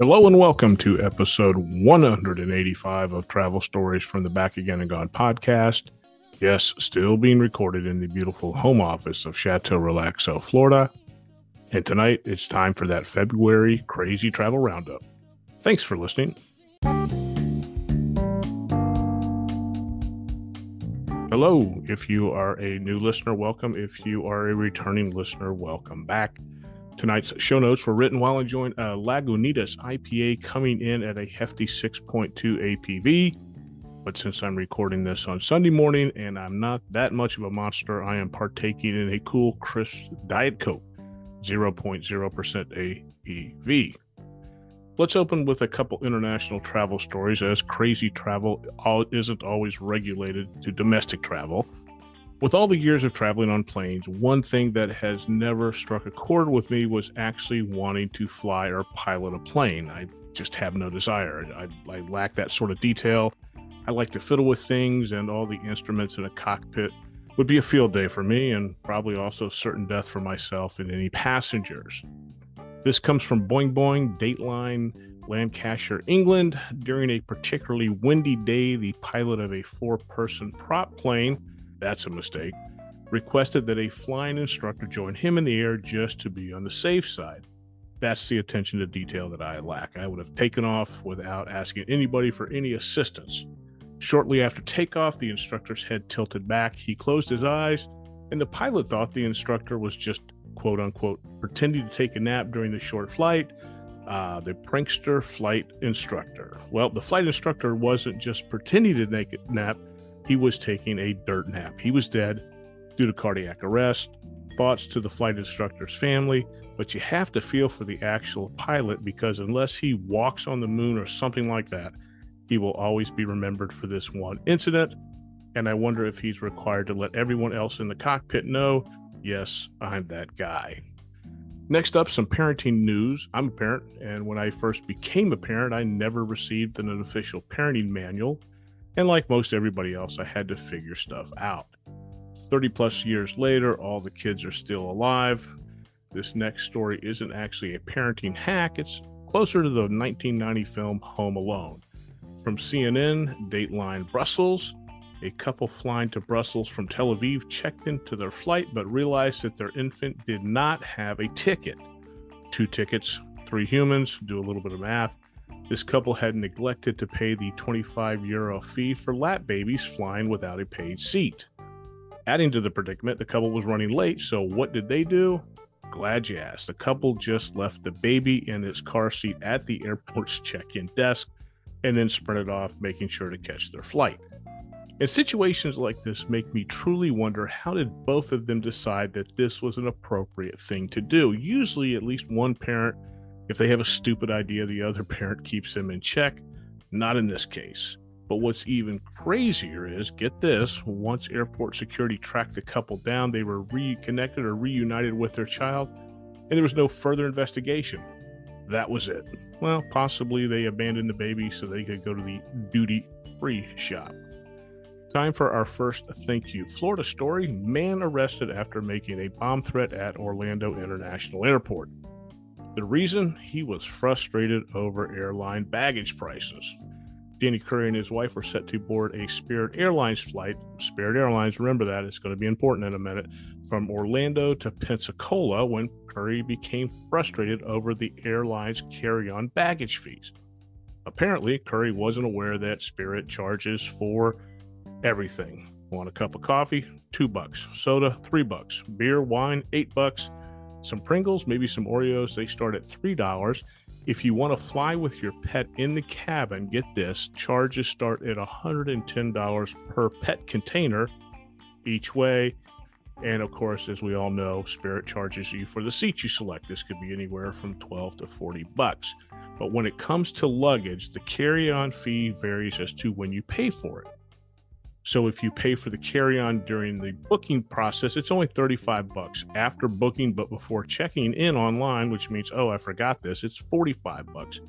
Hello and welcome to episode 185 of Travel Stories from the Back Again and Gone podcast. Yes, still being recorded in the beautiful home office of Chateau Relaxo, Florida. And tonight it's time for that February crazy travel roundup. Thanks for listening. Hello. If you are a new listener, welcome. If you are a returning listener, welcome back. Tonight's show notes were written while enjoying uh, a Lagunitas IPA coming in at a hefty 6.2 ABV. But since I'm recording this on Sunday morning and I'm not that much of a monster, I am partaking in a cool, crisp Diet Coke, 0.0% ABV. Let's open with a couple international travel stories, as crazy travel isn't always regulated to domestic travel. With all the years of traveling on planes, one thing that has never struck a chord with me was actually wanting to fly or pilot a plane. I just have no desire. I, I lack that sort of detail. I like to fiddle with things, and all the instruments in a cockpit would be a field day for me, and probably also certain death for myself and any passengers. This comes from Boing Boing, Dateline, Lancashire, England. During a particularly windy day, the pilot of a four person prop plane that's a mistake, requested that a flying instructor join him in the air just to be on the safe side. That's the attention to detail that I lack. I would have taken off without asking anybody for any assistance. Shortly after takeoff, the instructor's head tilted back. He closed his eyes, and the pilot thought the instructor was just quote unquote pretending to take a nap during the short flight. Uh, the prankster flight instructor. Well, the flight instructor wasn't just pretending to take a nap, he was taking a dirt nap. He was dead due to cardiac arrest. Thoughts to the flight instructor's family, but you have to feel for the actual pilot because unless he walks on the moon or something like that, he will always be remembered for this one incident. And I wonder if he's required to let everyone else in the cockpit know, yes, I'm that guy. Next up, some parenting news. I'm a parent, and when I first became a parent, I never received an official parenting manual. And like most everybody else, I had to figure stuff out. 30 plus years later, all the kids are still alive. This next story isn't actually a parenting hack, it's closer to the 1990 film Home Alone. From CNN, Dateline Brussels, a couple flying to Brussels from Tel Aviv checked into their flight but realized that their infant did not have a ticket. Two tickets, three humans, do a little bit of math. This couple had neglected to pay the 25 euro fee for lap babies flying without a paid seat. Adding to the predicament, the couple was running late, so what did they do? Glad you asked. The couple just left the baby in its car seat at the airport's check in desk and then sprinted off, making sure to catch their flight. And situations like this make me truly wonder how did both of them decide that this was an appropriate thing to do? Usually, at least one parent if they have a stupid idea, the other parent keeps them in check. Not in this case. But what's even crazier is get this once airport security tracked the couple down, they were reconnected or reunited with their child, and there was no further investigation. That was it. Well, possibly they abandoned the baby so they could go to the duty free shop. Time for our first thank you. Florida story man arrested after making a bomb threat at Orlando International Airport. The reason he was frustrated over airline baggage prices. Danny Curry and his wife were set to board a Spirit Airlines flight. Spirit Airlines, remember that, it's going to be important in a minute, from Orlando to Pensacola when Curry became frustrated over the airline's carry on baggage fees. Apparently, Curry wasn't aware that Spirit charges for everything. Want a cup of coffee? Two bucks. Soda? Three bucks. Beer, wine? Eight bucks some Pringles, maybe some Oreos. They start at $3. If you want to fly with your pet in the cabin, get this charges start at $110 per pet container each way. And of course, as we all know, Spirit charges you for the seat you select. This could be anywhere from 12 to 40 bucks. But when it comes to luggage, the carry on fee varies as to when you pay for it. So if you pay for the carry-on during the booking process, it's only 35 bucks. After booking but before checking in online, which means oh, I forgot this, it's 45 bucks.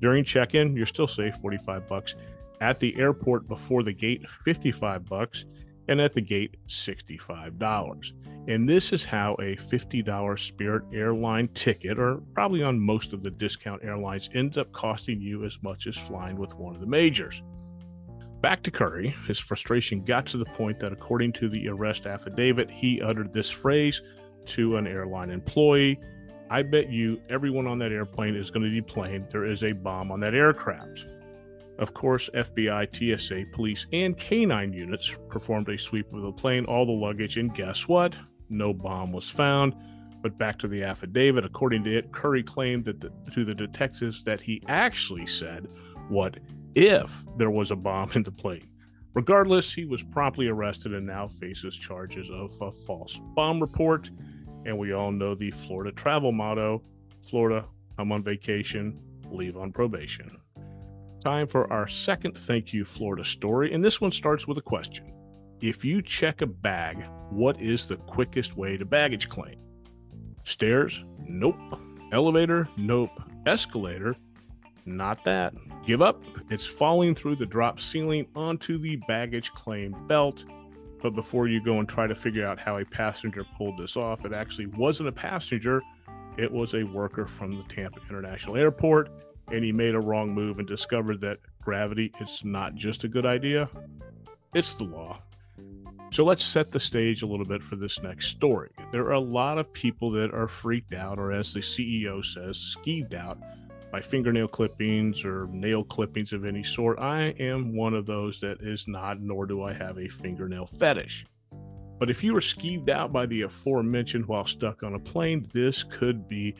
During check-in, you're still safe 45 bucks. At the airport before the gate, 55 bucks. and at the gate, $65. And this is how a $50 Spirit airline ticket, or probably on most of the discount airlines, ends up costing you as much as flying with one of the majors. Back to Curry, his frustration got to the point that, according to the arrest affidavit, he uttered this phrase to an airline employee I bet you everyone on that airplane is going to be playing there is a bomb on that aircraft. Of course, FBI, TSA, police, and K9 units performed a sweep of the plane, all the luggage, and guess what? No bomb was found. But back to the affidavit, according to it, Curry claimed that the, to the detectives that he actually said, What if there was a bomb in the plane? Regardless, he was promptly arrested and now faces charges of a false bomb report and we all know the Florida travel motto Florida, I'm on vacation, leave on probation. Time for our second thank you, Florida story. And this one starts with a question If you check a bag, what is the quickest way to baggage claim? Stairs? Nope. Elevator? Nope. Escalator? Not that. Give up. It's falling through the drop ceiling onto the baggage claim belt but before you go and try to figure out how a passenger pulled this off, it actually wasn't a passenger. It was a worker from the Tampa International Airport. And he made a wrong move and discovered that gravity is not just a good idea, it's the law. So let's set the stage a little bit for this next story. There are a lot of people that are freaked out, or as the CEO says, skeeved out by fingernail clippings or nail clippings of any sort. I am one of those that is not, nor do I have a fingernail fetish. But if you were skeeved out by the aforementioned while stuck on a plane, this could be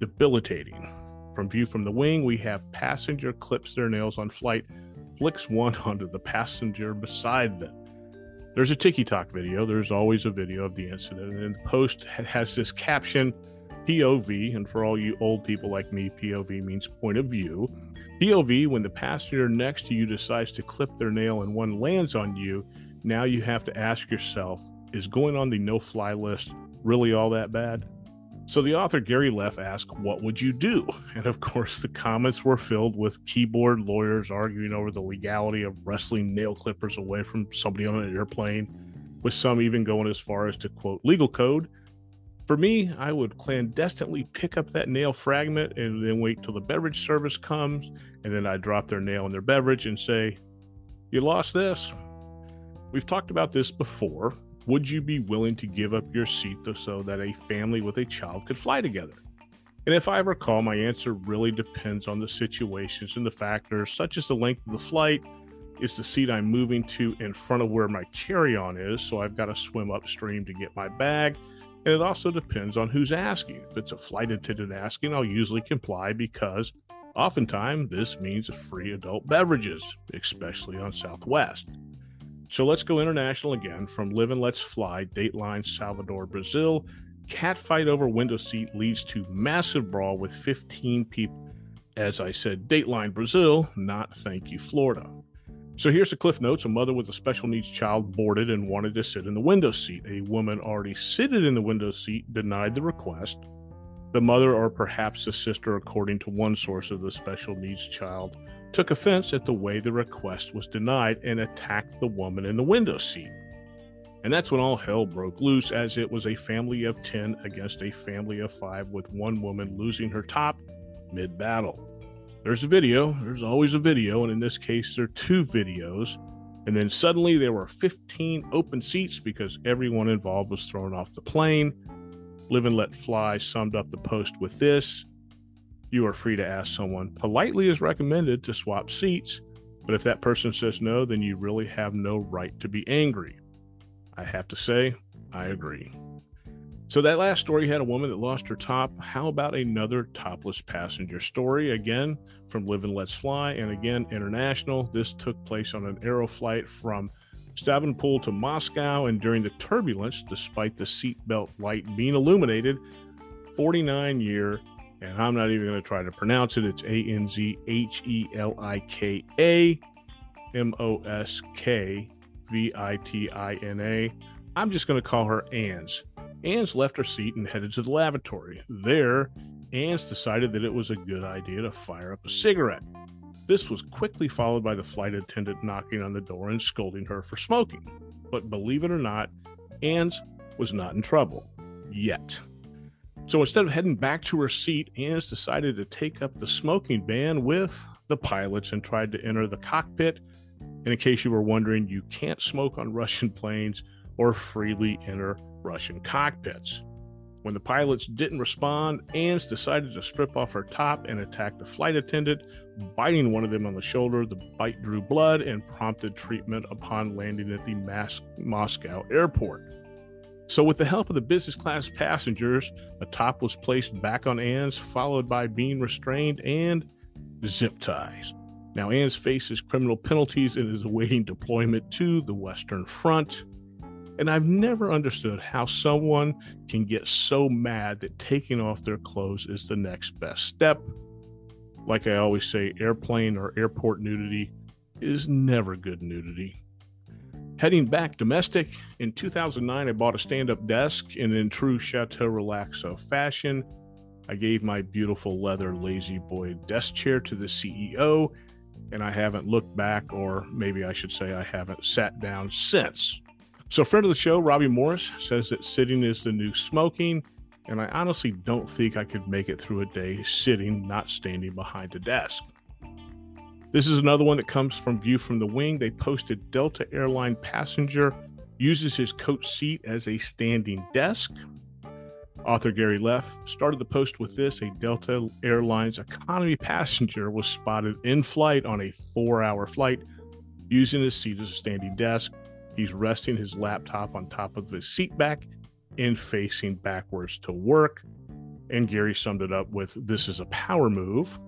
debilitating. From view from the wing, we have passenger clips their nails on flight, flicks one onto the passenger beside them. There's a TikTok video. There's always a video of the incident, and the post has this caption POV, and for all you old people like me, POV means point of view. POV, when the passenger next to you decides to clip their nail and one lands on you, now you have to ask yourself, is going on the no fly list really all that bad? So the author Gary Leff asked, What would you do? And of course, the comments were filled with keyboard lawyers arguing over the legality of wrestling nail clippers away from somebody on an airplane, with some even going as far as to quote legal code for me, I would clandestinely pick up that nail fragment and then wait till the beverage service comes, and then I drop their nail in their beverage and say, You lost this. We've talked about this before. Would you be willing to give up your seat so that a family with a child could fly together? And if I recall, my answer really depends on the situations and the factors, such as the length of the flight. Is the seat I'm moving to in front of where my carry on is? So I've got to swim upstream to get my bag and it also depends on who's asking. If it's a flight attendant asking, I'll usually comply because oftentimes this means free adult beverages, especially on Southwest. So let's go international again from Live and Let's Fly, Dateline, Salvador, Brazil. Cat fight over window seat leads to massive brawl with 15 people. As I said, Dateline, Brazil, not thank you, Florida. So here's the cliff notes. A mother with a special needs child boarded and wanted to sit in the window seat. A woman already seated in the window seat denied the request. The mother, or perhaps the sister, according to one source of the special needs child, took offense at the way the request was denied and attacked the woman in the window seat. And that's when all hell broke loose, as it was a family of 10 against a family of five, with one woman losing her top mid battle there's a video. There's always a video. And in this case, there are two videos. And then suddenly there were 15 open seats because everyone involved was thrown off the plane. Live and Let Fly summed up the post with this You are free to ask someone politely as recommended to swap seats. But if that person says no, then you really have no right to be angry. I have to say, I agree. So that last story had a woman that lost her top. How about another topless passenger story? Again, from Live and Let's Fly, and again, international. This took place on an Aeroflot from Stavropol to Moscow, and during the turbulence, despite the seatbelt light being illuminated, 49 year, and I'm not even going to try to pronounce it. It's A N Z H E L I K A M O S K V I T I N A. I'm just going to call her Ans Ans left her seat and headed to the lavatory. There, Ans decided that it was a good idea to fire up a cigarette. This was quickly followed by the flight attendant knocking on the door and scolding her for smoking. But believe it or not, Anne's was not in trouble yet. So instead of heading back to her seat, Anne's decided to take up the smoking ban with the pilots and tried to enter the cockpit. And in case you were wondering, you can't smoke on Russian planes or freely enter Russian cockpits. When the pilots didn't respond, Anne's decided to strip off her top and attack the flight attendant, biting one of them on the shoulder. The bite drew blood and prompted treatment upon landing at the Mas- Moscow airport. So, with the help of the business class passengers, a top was placed back on Anne's, followed by being restrained and zip ties. Now, Anne's faces criminal penalties and is awaiting deployment to the Western Front. And I've never understood how someone can get so mad that taking off their clothes is the next best step. Like I always say, airplane or airport nudity is never good nudity. Heading back domestic, in 2009, I bought a stand up desk, and in true Chateau Relaxo fashion, I gave my beautiful leather La-Z-Boy desk chair to the CEO, and I haven't looked back, or maybe I should say I haven't sat down since. So, friend of the show, Robbie Morris, says that sitting is the new smoking, and I honestly don't think I could make it through a day sitting, not standing behind a desk. This is another one that comes from View from the Wing. They posted Delta airline passenger uses his coach seat as a standing desk. Author Gary Leff started the post with this a Delta Airlines economy passenger was spotted in flight on a four hour flight using his seat as a standing desk. He's resting his laptop on top of his seat back and facing backwards to work. And Gary summed it up with this is a power move.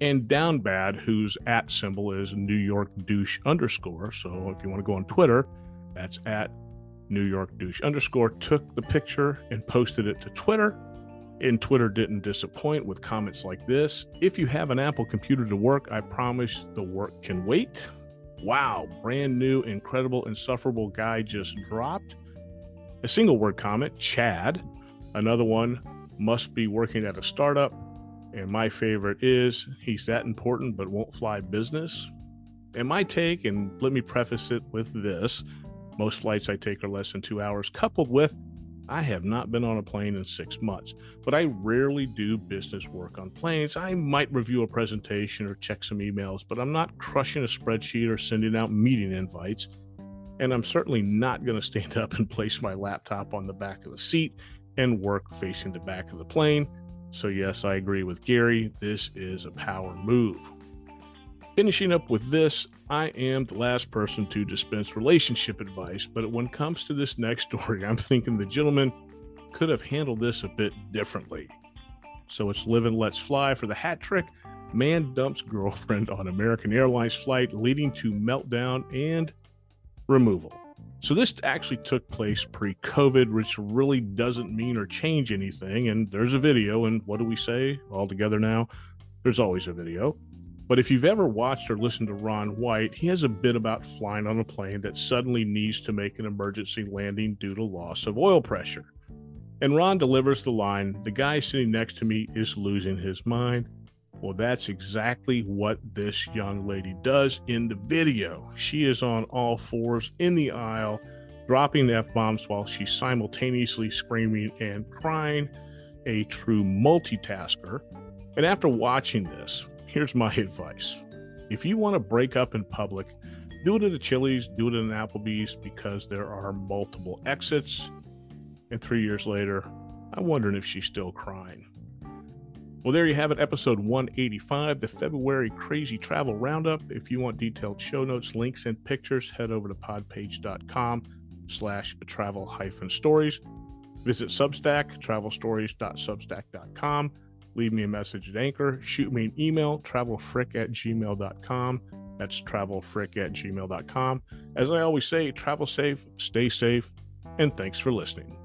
And down bad whose at symbol is new york douche underscore. So if you want to go on twitter that's at new york douche underscore took the picture and posted it to twitter. And twitter didn't disappoint with comments like this. If you have an apple computer to work i promise the work can wait wow brand new incredible insufferable guy just dropped a single word comment chad another one must be working at a startup and my favorite is he's that important but won't fly business. And my take, and let me preface it with this most flights I take are less than two hours, coupled with I have not been on a plane in six months, but I rarely do business work on planes. I might review a presentation or check some emails, but I'm not crushing a spreadsheet or sending out meeting invites. And I'm certainly not going to stand up and place my laptop on the back of the seat and work facing the back of the plane. So, yes, I agree with Gary. This is a power move. Finishing up with this, I am the last person to dispense relationship advice, but when it comes to this next story, I'm thinking the gentleman could have handled this a bit differently. So it's live and let's fly for the hat trick. Man dumps girlfriend on American Airlines flight, leading to meltdown and removal. So this actually took place pre-COVID, which really doesn't mean or change anything. And there's a video, and what do we say all together now? There's always a video. But if you've ever watched or listened to Ron White, he has a bit about flying on a plane that suddenly needs to make an emergency landing due to loss of oil pressure. And Ron delivers the line The guy sitting next to me is losing his mind. Well, that's exactly what this young lady does in the video. She is on all fours in the aisle, dropping the F bombs while she's simultaneously screaming and crying, a true multitasker. And after watching this, here's my advice if you want to break up in public, do it at a Chili's, do it at an Applebee's because there are multiple exits. And three years later, I'm wondering if she's still crying. Well, there you have it, episode 185, the February Crazy Travel Roundup. If you want detailed show notes, links, and pictures, head over to podpage.com slash travel hyphen stories. Visit Substack, travelstories.substack.com. Leave me a message at Anchor. Shoot me an email, travelfrick at gmail.com. That's travelfrick at gmail.com. As I always say, travel safe, stay safe, and thanks for listening.